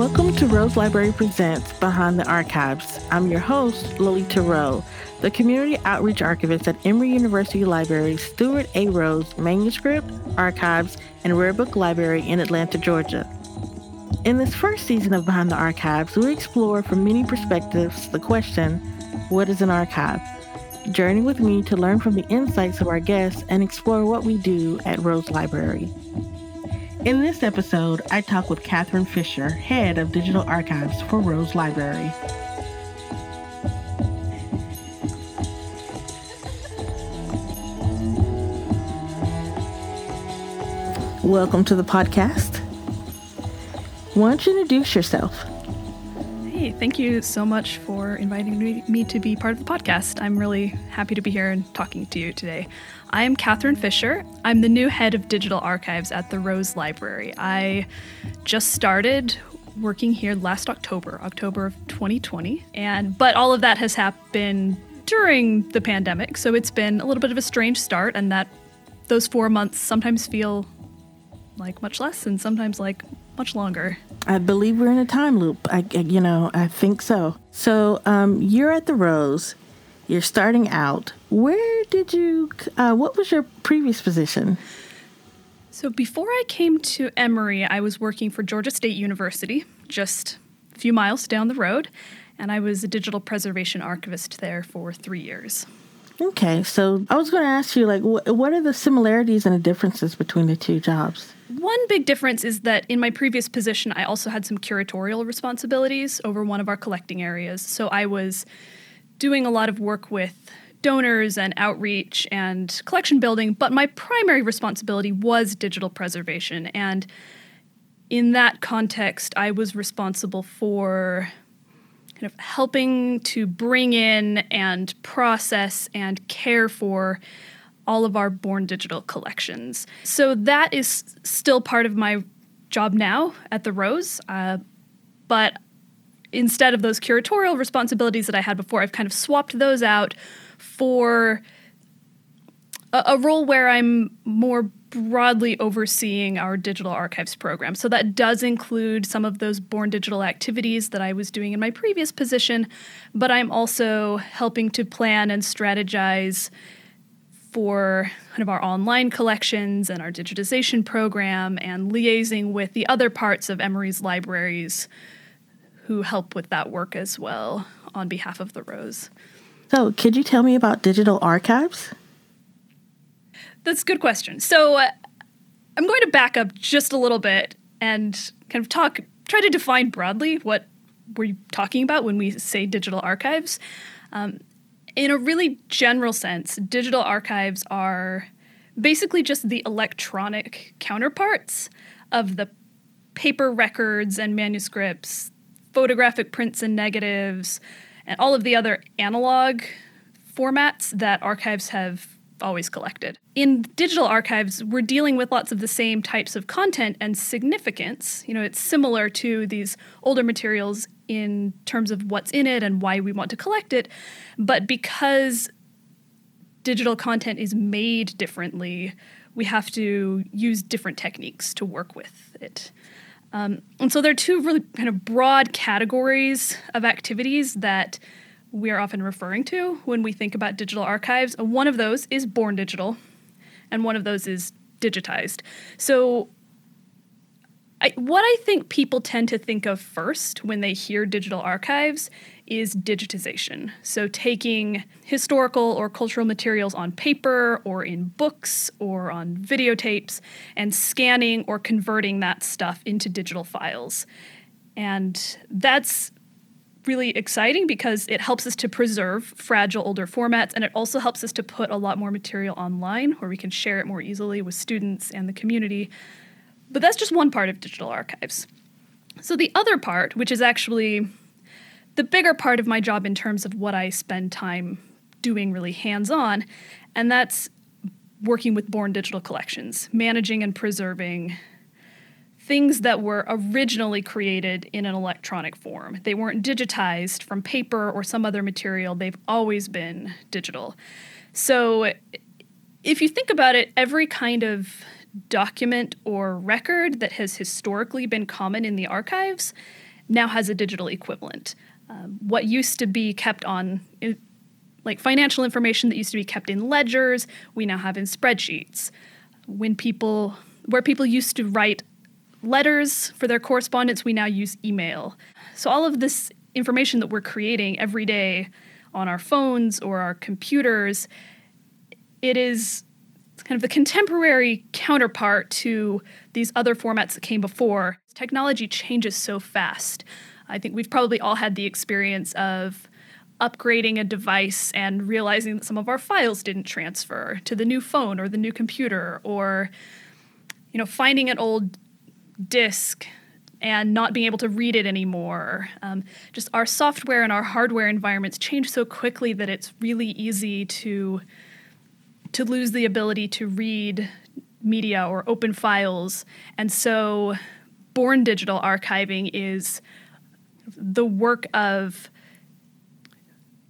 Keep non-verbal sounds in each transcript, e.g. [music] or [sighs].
Welcome to Rose Library Presents Behind the Archives. I'm your host, Lolita Rowe, the Community Outreach Archivist at Emory University Library Stuart A. Rose Manuscript, Archives, and Rare Book Library in Atlanta, Georgia. In this first season of Behind the Archives, we explore from many perspectives the question, what is an archive? Journey with me to learn from the insights of our guests and explore what we do at Rose Library. In this episode, I talk with Catherine Fisher, head of digital archives for Rose Library. Welcome to the podcast. Why don't you introduce yourself? Hey, thank you so much for inviting me to be part of the podcast. I'm really happy to be here and talking to you today. I am Catherine Fisher. I'm the new head of digital archives at the Rose Library. I just started working here last October, October of 2020, and but all of that has happened during the pandemic, so it's been a little bit of a strange start, and that those four months sometimes feel like much less, and sometimes like much longer. I believe we're in a time loop. I, you know, I think so. So, um, you're at the Rose. You're starting out. Where did you? Uh, what was your previous position? So before I came to Emory, I was working for Georgia State University, just a few miles down the road, and I was a digital preservation archivist there for three years. Okay, so I was going to ask you, like, wh- what are the similarities and the differences between the two jobs? One big difference is that in my previous position, I also had some curatorial responsibilities over one of our collecting areas. So I was doing a lot of work with donors and outreach and collection building, but my primary responsibility was digital preservation. And in that context, I was responsible for kind of helping to bring in and process and care for all of our born digital collections. So that is still part of my job now at the Rose. Uh, but instead of those curatorial responsibilities that I had before, I've kind of swapped those out for a, a role where I'm more broadly overseeing our digital archives program. So that does include some of those born digital activities that I was doing in my previous position, but I'm also helping to plan and strategize for kind of our online collections and our digitization program and liaising with the other parts of Emory's libraries who help with that work as well on behalf of the Rose. So, could you tell me about digital archives? That's a good question. So, uh, I'm going to back up just a little bit and kind of talk, try to define broadly what we're talking about when we say digital archives. Um, in a really general sense, digital archives are basically just the electronic counterparts of the paper records and manuscripts photographic prints and negatives, and all of the other analog formats that archives have always collected. In digital archives, we're dealing with lots of the same types of content and significance. You know, it's similar to these older materials in terms of what's in it and why we want to collect it, but because digital content is made differently, we have to use different techniques to work with it. Um, and so there are two really kind of broad categories of activities that we are often referring to when we think about digital archives. One of those is born digital, and one of those is digitized. So I, what I think people tend to think of first when they hear digital archives is digitization. So, taking historical or cultural materials on paper or in books or on videotapes and scanning or converting that stuff into digital files. And that's really exciting because it helps us to preserve fragile older formats and it also helps us to put a lot more material online where we can share it more easily with students and the community. But that's just one part of digital archives. So, the other part, which is actually the bigger part of my job in terms of what I spend time doing really hands on, and that's working with born digital collections, managing and preserving things that were originally created in an electronic form. They weren't digitized from paper or some other material, they've always been digital. So if you think about it, every kind of document or record that has historically been common in the archives now has a digital equivalent. Um, what used to be kept on, like financial information that used to be kept in ledgers, we now have in spreadsheets. When people, where people used to write letters for their correspondence, we now use email. So all of this information that we're creating every day on our phones or our computers, it is kind of the contemporary counterpart to these other formats that came before. Technology changes so fast. I think we've probably all had the experience of upgrading a device and realizing that some of our files didn't transfer to the new phone or the new computer or you know finding an old disk and not being able to read it anymore. Um, just our software and our hardware environments change so quickly that it's really easy to to lose the ability to read media or open files. And so, born digital archiving is the work of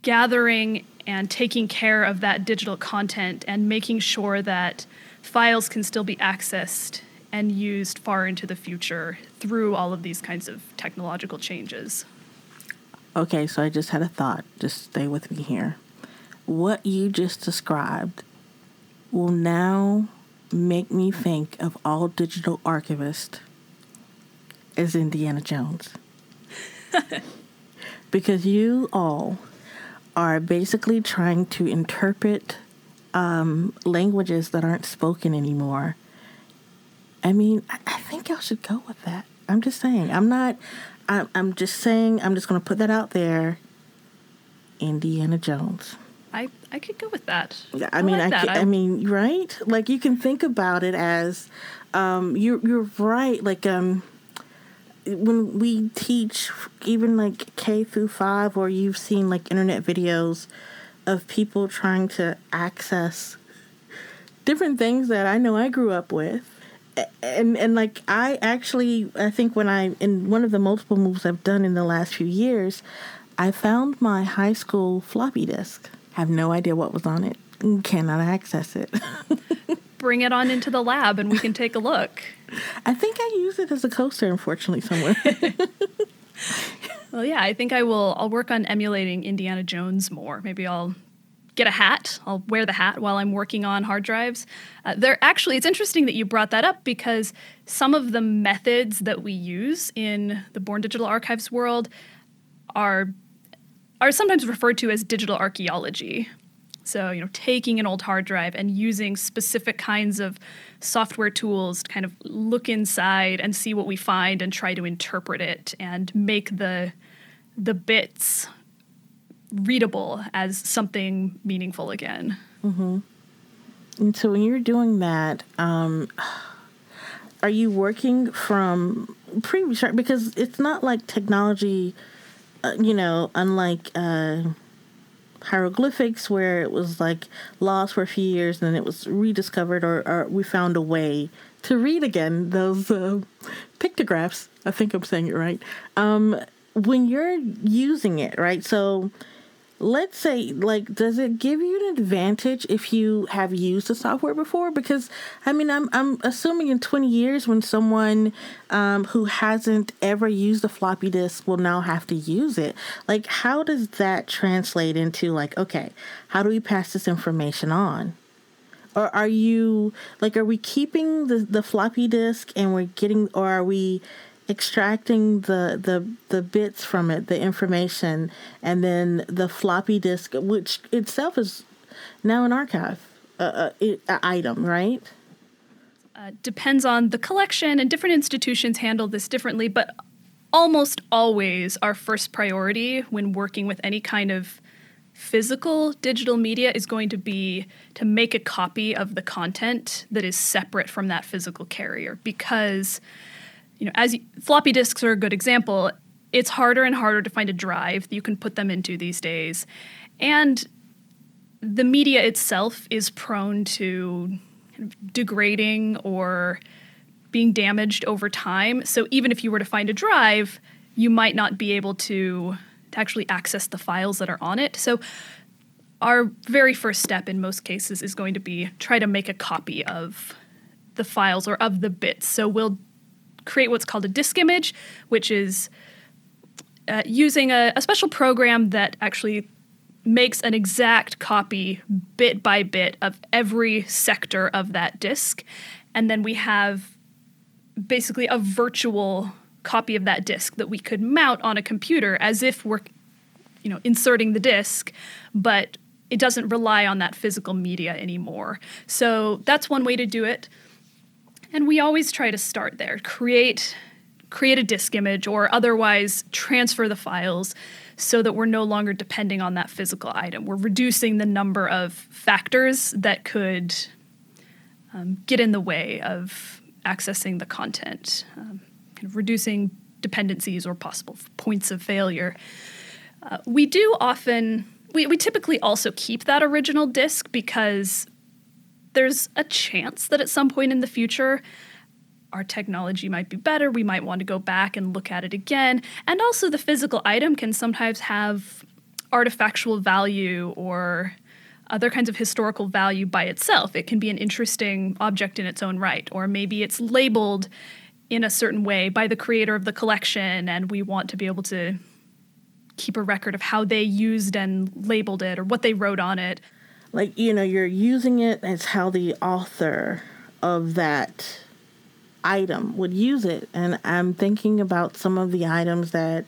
gathering and taking care of that digital content and making sure that files can still be accessed and used far into the future through all of these kinds of technological changes. Okay, so I just had a thought. Just stay with me here. What you just described will now make me think of all digital archivists as Indiana Jones. [laughs] because you all are basically trying to interpret um, languages that aren't spoken anymore. I mean, I, I think y'all should go with that. I'm just saying. I'm not. I'm, I'm just saying. I'm just going to put that out there. Indiana Jones. I I could go with that. Yeah, I, I mean, like I, I, I, mean, right? Like you can think about it as, um, you're you're right. Like um, when we teach, even like K through five, or you've seen like internet videos of people trying to access different things that I know I grew up with. And and like I actually I think when I in one of the multiple moves I've done in the last few years, I found my high school floppy disk have no idea what was on it. Cannot access it. [laughs] Bring it on into the lab and we can take a look. I think I use it as a coaster, unfortunately, somewhere. [laughs] well, yeah, I think I will. I'll work on emulating Indiana Jones more. Maybe I'll get a hat. I'll wear the hat while I'm working on hard drives. Uh, there actually, it's interesting that you brought that up because some of the methods that we use in the Born Digital Archives world are are sometimes referred to as digital archaeology. So, you know, taking an old hard drive and using specific kinds of software tools to kind of look inside and see what we find and try to interpret it and make the the bits readable as something meaningful again. Mm-hmm. And so, when you're doing that, um, [sighs] are you working from previous? Because it's not like technology uh, you know, unlike uh, hieroglyphics, where it was like lost for a few years and then it was rediscovered, or, or we found a way to read again those uh, pictographs. I think I'm saying it right. Um, when you're using it, right? So let's say like does it give you an advantage if you have used the software before? Because i mean i'm, I'm assuming in 20 years when someone um, who hasn't ever used a floppy disk will now have to use it. Like how does that translate into like okay how do we pass this information on? Or are you like are we keeping the, the floppy disk and we're getting or are we extracting the, the the bits from it, the information, and then the floppy disk, which itself is now an archive uh, uh, item, right? Uh, depends on the collection, and different institutions handle this differently. But almost always, our first priority when working with any kind of physical digital media is going to be to make a copy of the content that is separate from that physical carrier because you know, as floppy disks are a good example, it's harder and harder to find a drive that you can put them into these days. And the media itself is prone to kind of degrading or being damaged over time. So even if you were to find a drive, you might not be able to, to actually access the files that are on it. So our very first step in most cases is going to be try to make a copy of the files or of the bits. So we'll create what's called a disk image, which is uh, using a, a special program that actually makes an exact copy bit by bit of every sector of that disk. And then we have basically a virtual copy of that disk that we could mount on a computer as if we're you know inserting the disk but it doesn't rely on that physical media anymore so that's one way to do it and we always try to start there create create a disk image or otherwise transfer the files so that we're no longer depending on that physical item we're reducing the number of factors that could um, get in the way of accessing the content um, kind of reducing dependencies or possible points of failure. Uh, we do often, we, we typically also keep that original disk because there's a chance that at some point in the future, our technology might be better. We might want to go back and look at it again. And also, the physical item can sometimes have artifactual value or other kinds of historical value by itself. It can be an interesting object in its own right, or maybe it's labeled in a certain way by the creator of the collection, and we want to be able to keep a record of how they used and labeled it or what they wrote on it. Like, you know, you're using it as how the author of that item would use it. And I'm thinking about some of the items that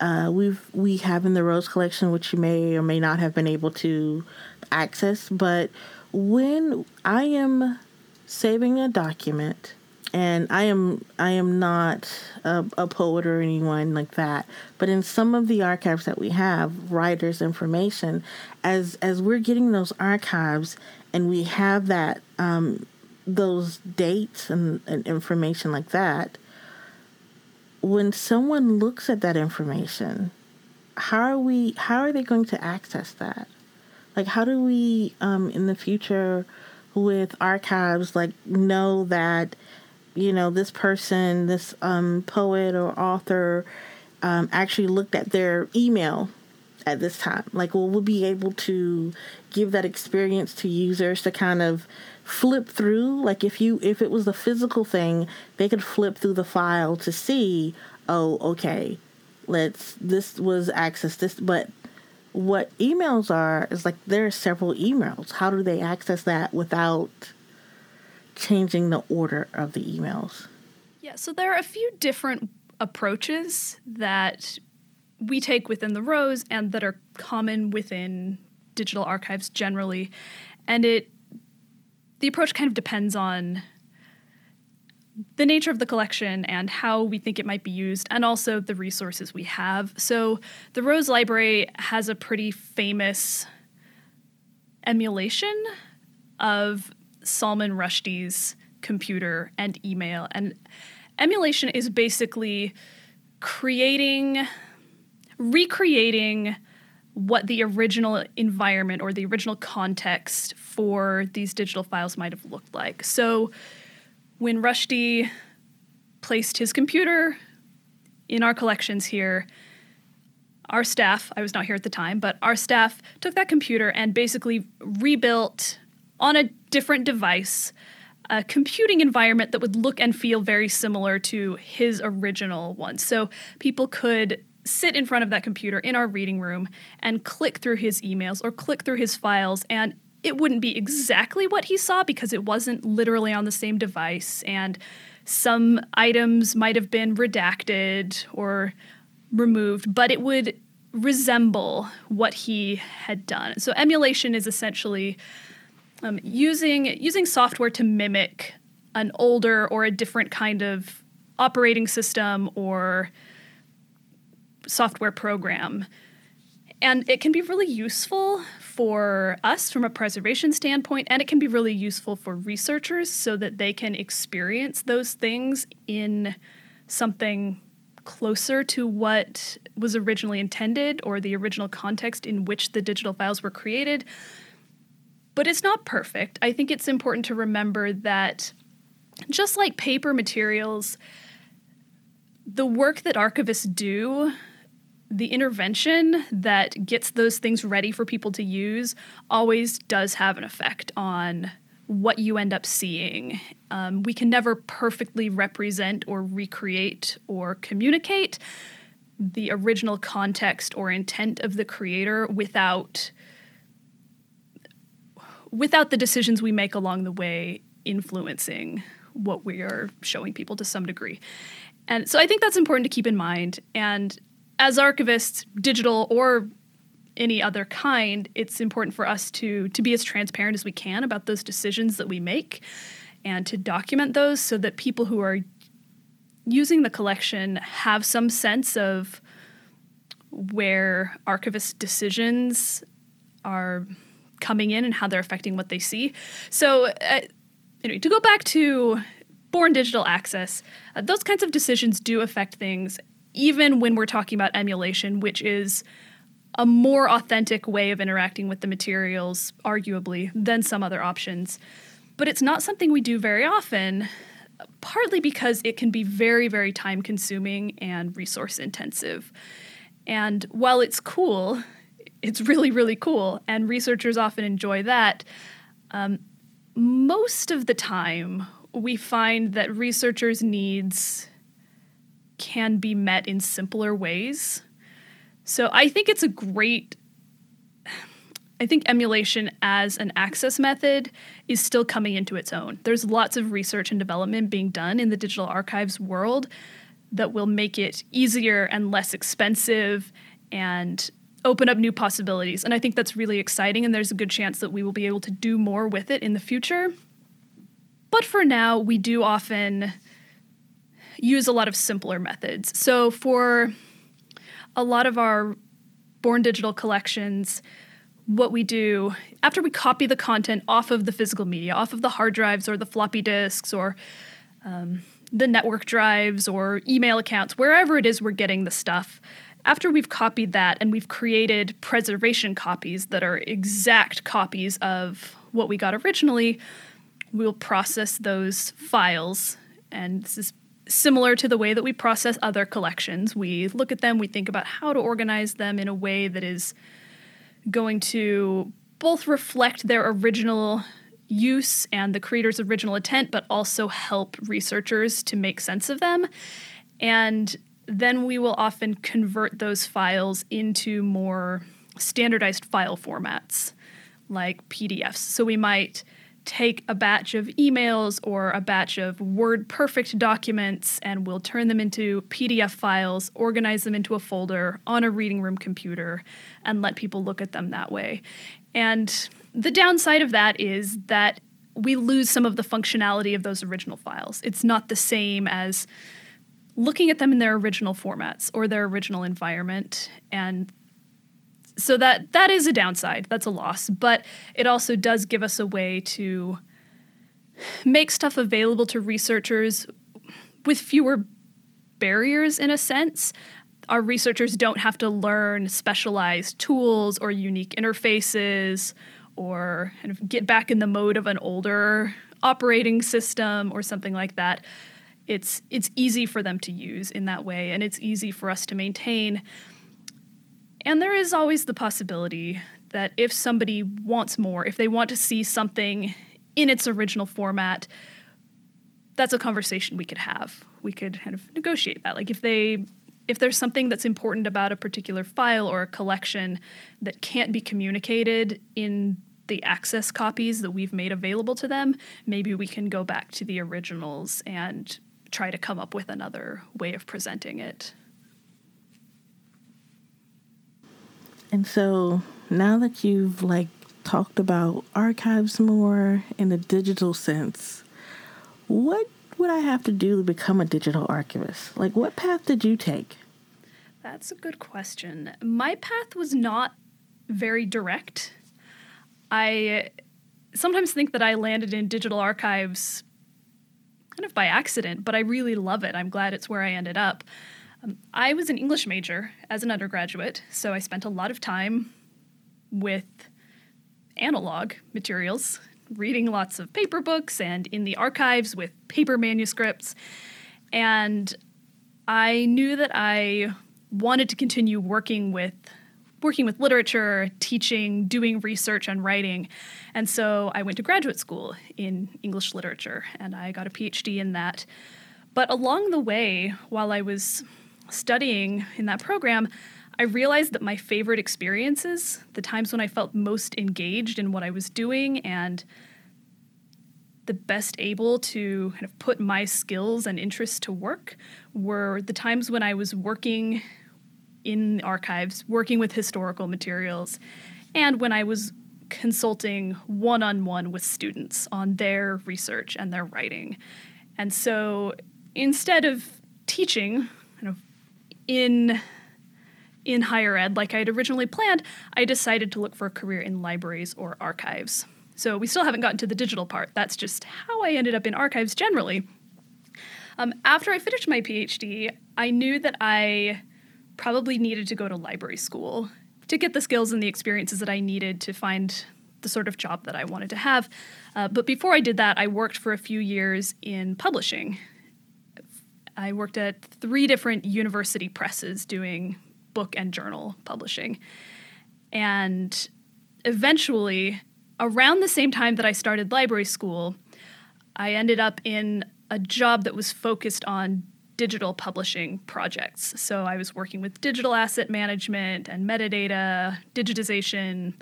uh, we've we have in the Rose collection, which you may or may not have been able to access. But when I am saving a document and I am I am not a, a, poet or anyone like that, but in some of the archives that we have, writers' information, as as we're getting those archives and we have that um, those dates and, and information like that, when someone looks at that information, how are we how are they going to access that? Like how do we um, in the future with archives like know that you know, this person, this um, poet or author um, actually looked at their email at this time. Like, well, we'll be able to give that experience to users to kind of flip through. Like, if you if it was the physical thing, they could flip through the file to see, oh, okay, let's this was access this, but what emails are is like there are several emails. How do they access that without changing the order of the emails? Yeah, so there are a few different approaches that we take within the Rose and that are common within digital archives generally. And it the approach kind of depends on the nature of the collection and how we think it might be used, and also the resources we have. So, the Rose Library has a pretty famous emulation of Salman Rushdie's computer and email. And emulation is basically creating, recreating what the original environment or the original context for these digital files might have looked like. So when Rushdie placed his computer in our collections here, our staff, I was not here at the time, but our staff took that computer and basically rebuilt on a different device a computing environment that would look and feel very similar to his original one. So people could sit in front of that computer in our reading room and click through his emails or click through his files and it wouldn't be exactly what he saw because it wasn't literally on the same device and some items might have been redacted or removed but it would resemble what he had done so emulation is essentially um, using using software to mimic an older or a different kind of operating system or software program. And it can be really useful for us from a preservation standpoint, and it can be really useful for researchers so that they can experience those things in something closer to what was originally intended or the original context in which the digital files were created but it's not perfect. I think it's important to remember that just like paper materials, the work that archivists do, the intervention that gets those things ready for people to use, always does have an effect on what you end up seeing. Um, we can never perfectly represent or recreate or communicate, the original context or intent of the creator without without the decisions we make along the way influencing what we are showing people to some degree. And so I think that's important to keep in mind. And as archivists, digital or any other kind, it's important for us to to be as transparent as we can about those decisions that we make and to document those so that people who are using the collection have some sense of where archivist decisions are coming in and how they're affecting what they see. So, uh, anyway, to go back to born digital access, uh, those kinds of decisions do affect things, even when we're talking about emulation, which is a more authentic way of interacting with the materials, arguably, than some other options. But it's not something we do very often, partly because it can be very, very time consuming and resource intensive. And while it's cool, it's really, really cool, and researchers often enjoy that. Um, most of the time, we find that researchers' needs can be met in simpler ways. So I think it's a great I think emulation as an access method is still coming into its own. There's lots of research and development being done in the digital archives world that will make it easier and less expensive and open up new possibilities. And I think that's really exciting, and there's a good chance that we will be able to do more with it in the future. But for now, we do often use a lot of simpler methods. So for a lot of our Born Digital collections, what we do after we copy the content off of the physical media, off of the hard drives or the floppy disks or um, the network drives or email accounts, wherever it is we're getting the stuff, after we've copied that and we've created preservation copies that are exact copies of what we got originally, we'll process those files. And this is similar to the way that we process other collections. We look at them, we think about how to organize them in a way that is going to both reflect their original use and the creator's original intent, but also help researchers to make sense of them. And then we will often convert those files into more standardized file formats like PDFs. So we might take a batch of emails or a batch of Word Perfect documents and we'll turn them into PDF files, organize them into a folder on a reading room computer, and let people look at them that way. And the downside of that is that we lose some of the functionality of those original files. It's not the same as looking at them in their original formats or their original environment. And so that that is a downside. That's a loss. But it also does give us a way to make stuff available to researchers with fewer barriers in a sense. Our researchers don't have to learn specialized tools or unique interfaces or kind of get back in the mode of an older operating system or something like that it's it's easy for them to use in that way and it's easy for us to maintain and there is always the possibility that if somebody wants more, if they want to see something in its original format, that's a conversation we could have. We could kind of negotiate that. Like if they if there's something that's important about a particular file or a collection that can't be communicated in the access copies that we've made available to them, maybe we can go back to the originals and try to come up with another way of presenting it. And so now that you've like talked about archives more in a digital sense, what would I have to do to become a digital archivist? Like, what path did you take? That's a good question. My path was not very direct. I sometimes think that I landed in digital archives kind of by accident, but I really love it. I'm glad it's where I ended up. Um, I was an English major as an undergraduate, so I spent a lot of time with analog materials, reading lots of paper books and in the archives with paper manuscripts. And I knew that I wanted to continue working with working with literature, teaching, doing research and writing. And so I went to graduate school in English literature and I got a PhD in that. But along the way, while I was studying in that program, I realized that my favorite experiences, the times when I felt most engaged in what I was doing and the best able to kind of put my skills and interests to work, were the times when I was working in archives, working with historical materials, and when I was consulting one on one with students on their research and their writing. And so instead of teaching in in higher ed like I had originally planned, I decided to look for a career in libraries or archives. So we still haven't gotten to the digital part. That's just how I ended up in archives generally. Um, after I finished my PhD, I knew that I probably needed to go to library school to get the skills and the experiences that I needed to find the sort of job that I wanted to have. Uh, but before I did that, I worked for a few years in publishing. I worked at three different university presses doing book and journal publishing. And eventually, around the same time that I started library school, I ended up in a job that was focused on digital publishing projects. So I was working with digital asset management and metadata, digitization,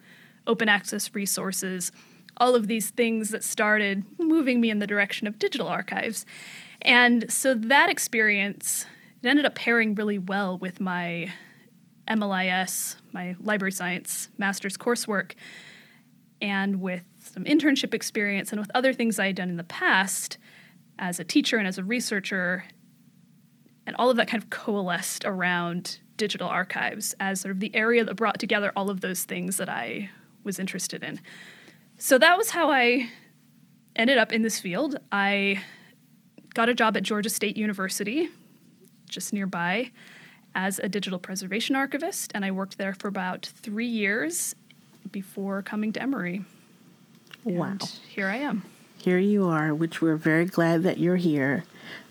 open access resources, all of these things that started moving me in the direction of digital archives. And so that experience it ended up pairing really well with my MLIS, my library science master's coursework, and with some internship experience and with other things I had done in the past as a teacher and as a researcher. And all of that kind of coalesced around digital archives as sort of the area that brought together all of those things that I was interested in. So that was how I ended up in this field. I got a job at Georgia State University, just nearby, as a digital preservation archivist, and I worked there for about three years before coming to Emory. Wow. And here I am. Here you are, which we're very glad that you're here.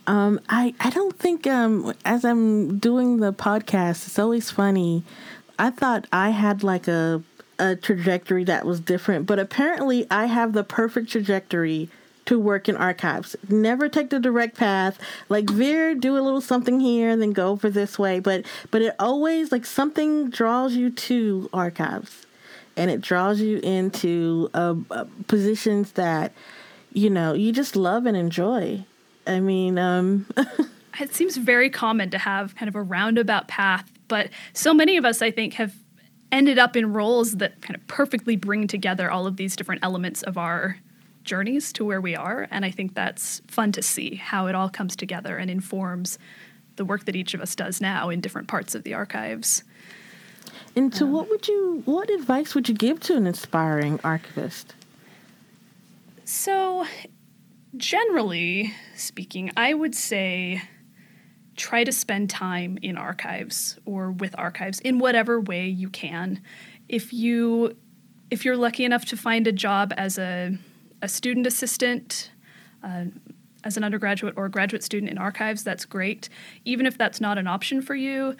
Um, I, I don't think, um, as I'm doing the podcast, it's always funny. I thought I had like a, a trajectory that was different, but apparently I have the perfect trajectory to work in archives. Never take the direct path. Like veer, do a little something here, and then go over this way. But but it always like something draws you to archives, and it draws you into uh, uh, positions that you know you just love and enjoy. I mean, um, [laughs] it seems very common to have kind of a roundabout path, but so many of us, I think, have ended up in roles that kind of perfectly bring together all of these different elements of our journeys to where we are. And I think that's fun to see how it all comes together and informs the work that each of us does now in different parts of the archives. And so, um, what would you, what advice would you give to an aspiring archivist? So, generally speaking, I would say try to spend time in archives or with archives in whatever way you can. If you if you're lucky enough to find a job as a a student assistant, uh, as an undergraduate or graduate student in archives, that's great. Even if that's not an option for you,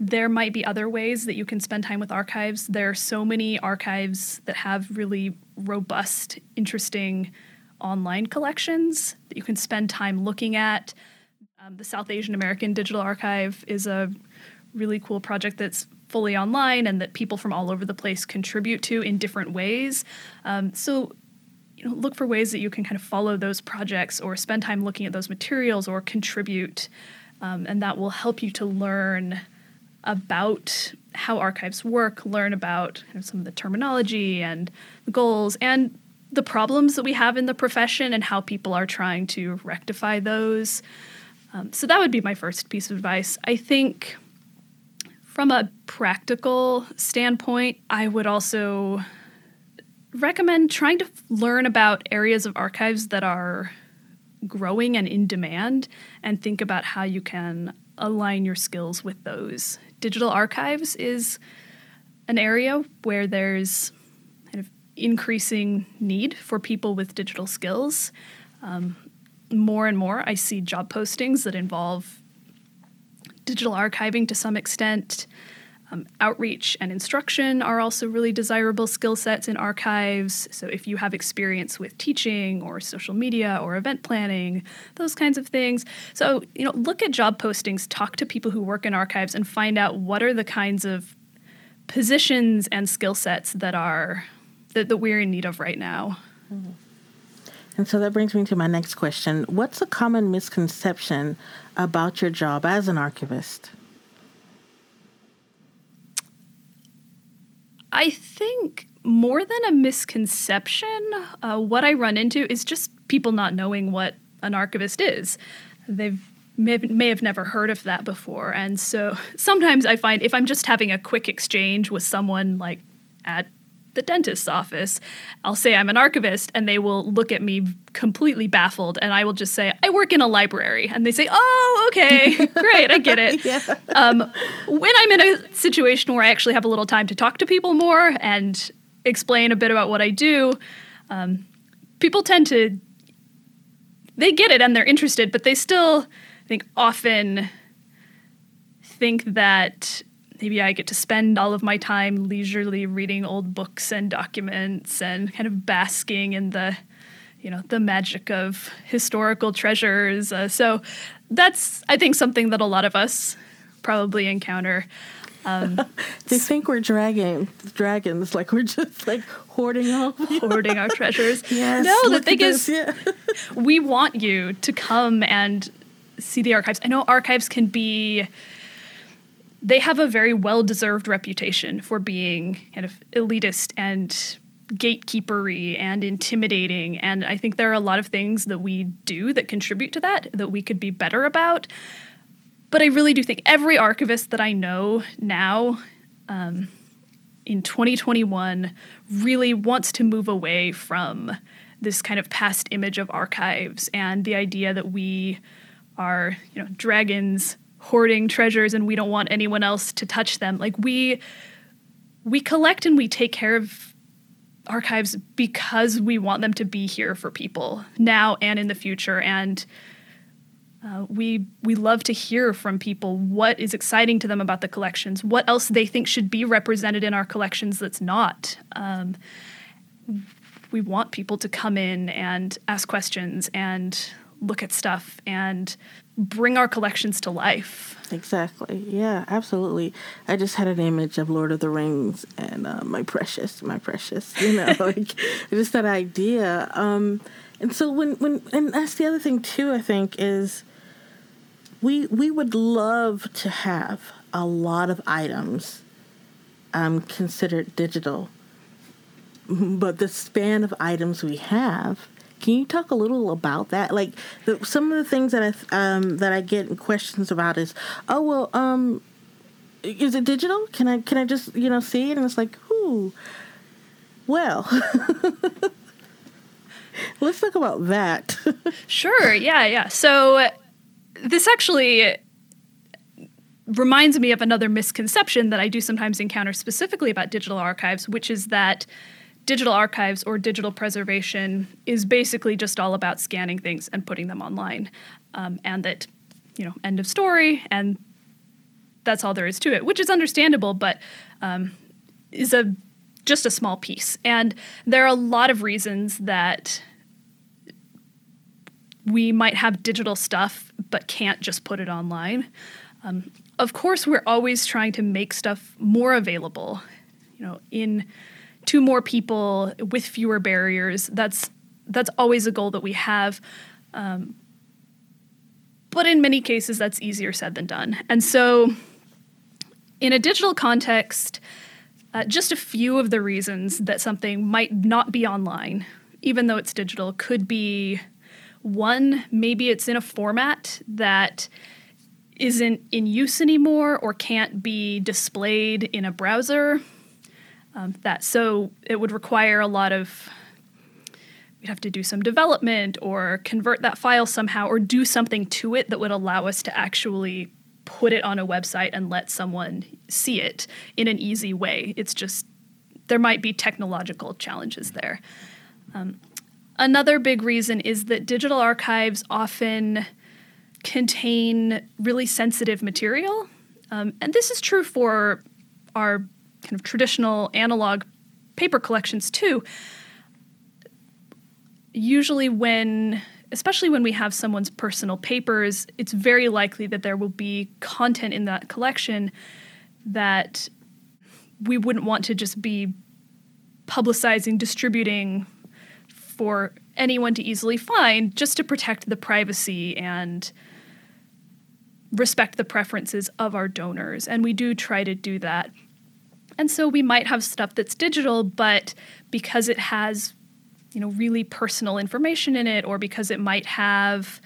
there might be other ways that you can spend time with archives. There are so many archives that have really robust, interesting online collections that you can spend time looking at. Um, the South Asian American Digital Archive is a really cool project that's fully online and that people from all over the place contribute to in different ways. Um, so you know, look for ways that you can kind of follow those projects or spend time looking at those materials or contribute. Um, and that will help you to learn about how archives work, learn about kind of some of the terminology and the goals and the problems that we have in the profession and how people are trying to rectify those. Um, so that would be my first piece of advice. I think from a practical standpoint, I would also recommend trying to learn about areas of archives that are growing and in demand and think about how you can align your skills with those. Digital archives is an area where there's increasing need for people with digital skills. Um, more and more, I see job postings that involve digital archiving to some extent. Um, outreach and instruction are also really desirable skill sets in archives. So, if you have experience with teaching or social media or event planning, those kinds of things. So, you know, look at job postings, talk to people who work in archives, and find out what are the kinds of positions and skill sets that are that, that we're in need of right now. Mm-hmm. And so that brings me to my next question. What's a common misconception about your job as an archivist? I think more than a misconception, uh, what I run into is just people not knowing what an archivist is. They've may may have never heard of that before, and so [laughs] sometimes I find if I'm just having a quick exchange with someone like at the dentist's office, I'll say I'm an archivist, and they will look at me completely baffled, and I will just say I work in a library, and they say, "Oh, okay, [laughs] great, I get it." yeah. um, when I'm in a situation where I actually have a little time to talk to people more and explain a bit about what I do, um, people tend to they get it and they're interested, but they still, I think, often think that maybe I get to spend all of my time leisurely reading old books and documents and kind of basking in the you know the magic of historical treasures. Uh, so that's i think something that a lot of us probably encounter. Um, [laughs] they think we're dragging dragons like we're just like hoarding all hoarding our [laughs] treasures. Yes, no the thing is yeah. [laughs] we want you to come and see the archives. I know archives can be they have a very well deserved reputation for being kind of elitist and gatekeepery and intimidating. And I think there are a lot of things that we do that contribute to that that we could be better about. But I really do think every archivist that I know now um, in 2021 really wants to move away from this kind of past image of archives and the idea that we are, you know, dragons hoarding treasures and we don't want anyone else to touch them. Like we we collect and we take care of archives because we want them to be here for people now and in the future and uh, we we love to hear from people what is exciting to them about the collections, what else they think should be represented in our collections that's not. Um, we want people to come in and ask questions and look at stuff and bring our collections to life. Exactly. Yeah, absolutely. I just had an image of Lord of the Rings and uh, my precious, my precious, [laughs] you know, like just that idea. Um, and so when, when, and that's the other thing too, I think is we, we would love to have a lot of items um, considered digital, but the span of items we have can you talk a little about that? Like the, some of the things that I um, that I get questions about is, oh well, um, is it digital? Can I can I just you know see it? And it's like, whoo, well. [laughs] Let's talk about that. [laughs] sure. Yeah. Yeah. So this actually reminds me of another misconception that I do sometimes encounter specifically about digital archives, which is that digital archives or digital preservation is basically just all about scanning things and putting them online. Um, and that, you know, end of story, and that's all there is to it, which is understandable, but um, is a just a small piece. And there are a lot of reasons that we might have digital stuff but can't just put it online. Um, of course, we're always trying to make stuff more available, you know, in to more people with fewer barriers. That's that's always a goal that we have. Um, but in many cases, that's easier said than done. And so, in a digital context, uh, just a few of the reasons that something might not be online, even though it's digital, could be one, maybe it's in a format that isn't in use anymore or can't be displayed in a browser um, that. So it would require a lot of we'd have to do some development or convert that file somehow or do something to it that would allow us to actually put it on a website and let someone see it in an easy way. It's just there might be technological challenges there. Um, another big reason is that digital archives often contain really sensitive material. Um, and this is true for our kind of traditional analog paper collections too, usually when especially when we have someone's personal papers, it's very likely that there will be content in that collection that we wouldn't want to just be publicizing, distributing for anyone to easily find just to protect the privacy and respect the preferences of our donors. And we do try to do that. And so we might have stuff that's digital, but because it has, you know, really personal information in it, or because it might have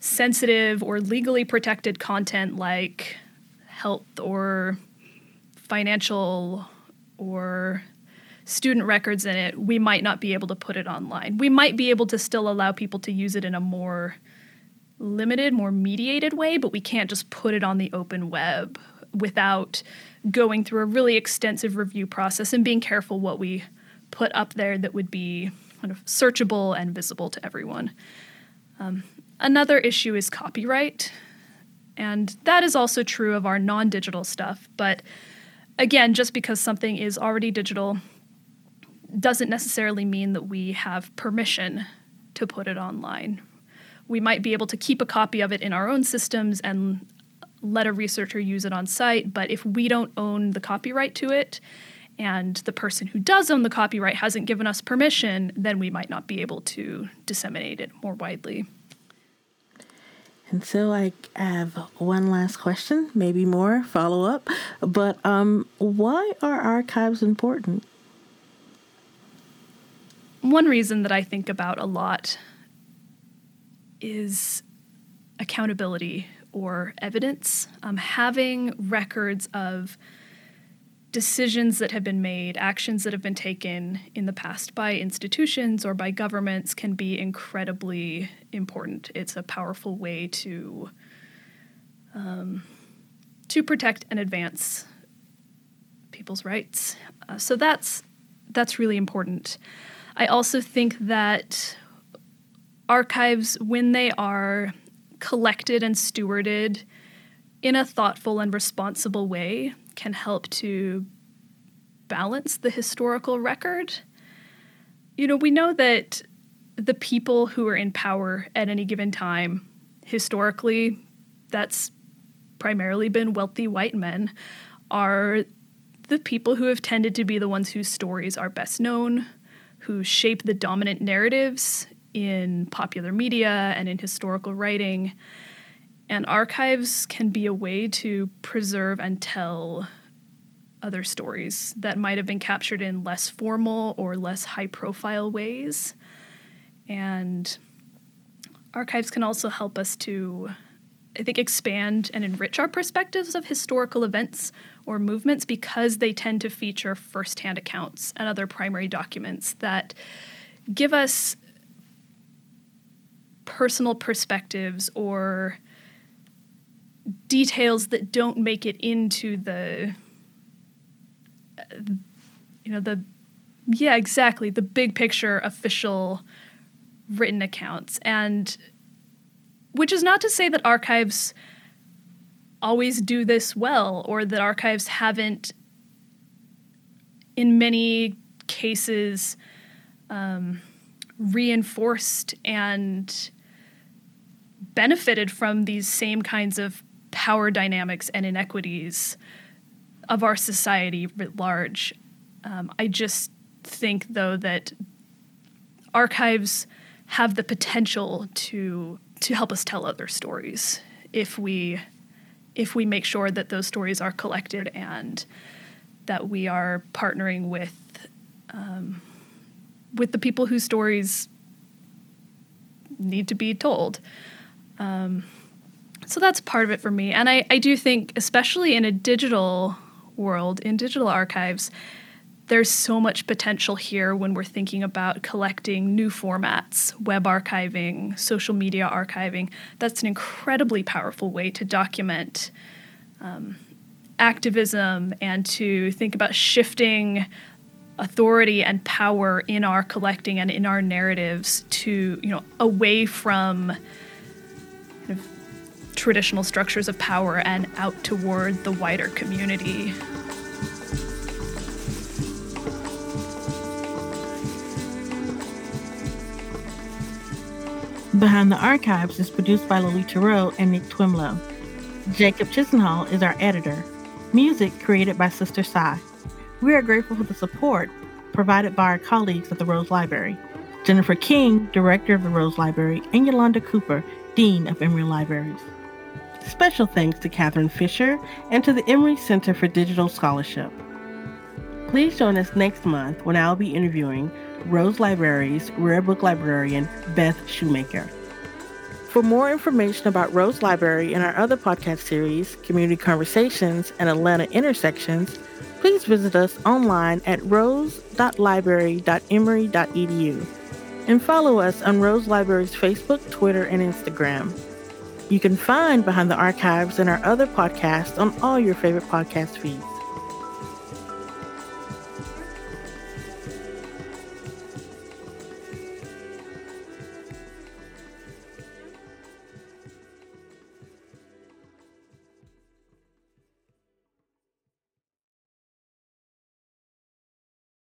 sensitive or legally protected content like health or financial or student records in it, we might not be able to put it online. We might be able to still allow people to use it in a more limited, more mediated way, but we can't just put it on the open web without going through a really extensive review process and being careful what we put up there that would be kind of searchable and visible to everyone. Um, another issue is copyright, and that is also true of our non digital stuff, but again, just because something is already digital doesn't necessarily mean that we have permission to put it online. We might be able to keep a copy of it in our own systems and let a researcher use it on site, but if we don't own the copyright to it and the person who does own the copyright hasn't given us permission, then we might not be able to disseminate it more widely. And so I have one last question, maybe more follow up, but um, why are archives important? one reason that I think about a lot is accountability or evidence. Um, having records of decisions that have been made, actions that have been taken in the past by institutions or by governments can be incredibly important. It's a powerful way to um, to protect and advance people's rights. Uh, so that's that's really important. I also think that archives, when they are collected and stewarded in a thoughtful and responsible way, can help to balance the historical record. You know, we know that the people who are in power at any given time, historically, that's primarily been wealthy white men, are the people who have tended to be the ones whose stories are best known, who shape the dominant narratives in popular media and in historical writing. And archives can be a way to preserve and tell other stories that might have been captured in less formal or less high profile ways. And archives can also help us to, I think, expand and enrich our perspectives of historical events or movements because they tend to feature firsthand accounts and other primary documents that give us personal perspectives or details that don't make it into the you know the yeah exactly the big picture official written accounts. And which is not to say that archives always do this well or that archives haven't in many cases um, reinforced and benefited from these same kinds of power dynamics and inequities of our society writ large. Um, I just think, though, that archives have the potential to to help us tell other stories if we if we make sure that those stories are collected and that we are partnering with um, with the people whose stories need to be told. Um, so that's part of it for me. And I, I do think, especially in a digital world, in digital archives, there's so much potential here when we're thinking about collecting new formats, web archiving, social media archiving. That's an incredibly powerful way to document um, activism and to think about shifting authority and power in our collecting and in our narratives to, you know, away from traditional structures of power and out toward the wider community. Behind the Archives is produced by Lily Rowe and Nick Twimlow. Jacob Chisenhall is our editor. Music created by Sister Sai. We are grateful for the support provided by our colleagues at the Rose Library. Jennifer King, Director of the Rose Library, and Yolanda Cooper, Dean of Emory Libraries. Special thanks to Katherine Fisher and to the Emory Center for Digital Scholarship. Please join us next month when I'll be interviewing Rose Library's Rare Book Librarian, Beth Shoemaker. For more information about Rose Library and our other podcast series, Community Conversations and Atlanta Intersections, please visit us online at rose.library.emory.edu and follow us on Rose Library's Facebook, Twitter, and Instagram. You can find Behind the Archives and our other podcasts on all your favorite podcast feeds.